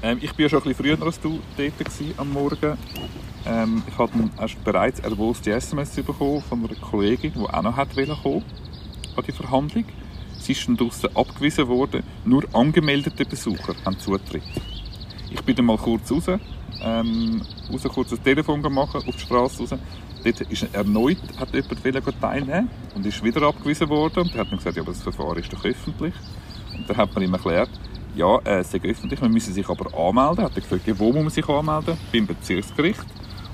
Ähm, ich war schon bisschen früher als du dort am Morgen. Ähm, ich erst bereits erwoß die SMS bekommen von einer Kollegin, die auch noch hat kommen an die Verhandlung. Sie ist dann draussen abgewiesen worden. Nur angemeldete Besucher haben Zutritt. Ich bin dann mal kurz raus, ähm, raus kurz ein Telefon gemacht, auf die Straße raus. Dort ist erneut hat jemand teilnehmen und ist wieder abgewiesen worden. Und er hat dann gesagt, ja, das Verfahren ist doch öffentlich. Und dann hat man ihm erklärt, ja, äh, es ist öffentlich, man müsse sich aber anmelden. Er hat gefragt, ja, wo muss man sich anmelden? Beim Bezirksgericht.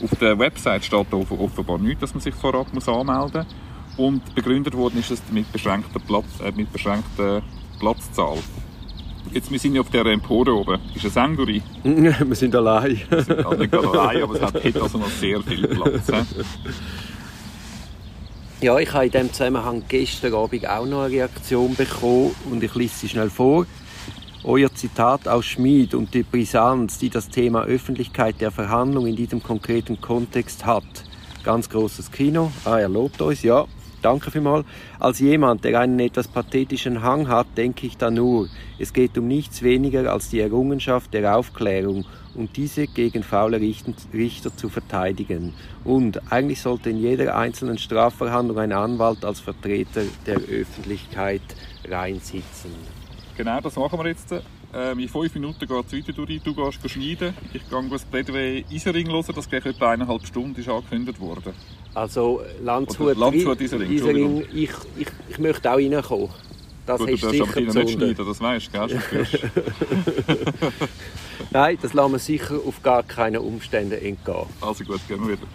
Auf der Website steht offenbar nicht, dass man sich vorab muss anmelden muss. Und begründet worden ist es mit beschränkter, Platz, äh, mit beschränkter Platzzahl. Jetzt, wir sind ja auf der Empore oben. Ist es eng, wir sind allein. Wir sind alle nicht allein, aber es hat also noch sehr viel Platz. Ja, ich habe in diesem Zusammenhang gestern Abend auch noch eine Reaktion bekommen und ich lese sie schnell vor. Euer Zitat aus Schmid und die Brisanz, die das Thema Öffentlichkeit der Verhandlung in diesem konkreten Kontext hat. Ganz großes Kino. Ah, er lobt uns, ja. Danke vielmals. Als jemand, der einen etwas pathetischen Hang hat, denke ich da nur, es geht um nichts weniger als die Errungenschaft der Aufklärung und diese gegen faule Richter zu verteidigen. Und eigentlich sollte in jeder einzelnen Strafverhandlung ein Anwalt als Vertreter der Öffentlichkeit reinsitzen. Genau, das machen wir jetzt. Ähm, in fünf Minuten geht es weiter durch. Du gehst schneiden. Ich gehe das Plädoyer Isering hören. Das geht etwa eineinhalb Stunden ist angekündigt worden. Also Landshut, Landshut Isering, Isering ich, ich, ich möchte auch reinkommen. Das Gut, du sicher aber nicht schneiden, das weißt du, gell? Nein, das lassen wir sicher auf gar keine Umstände entgehen. Also gut, gehen wir wieder.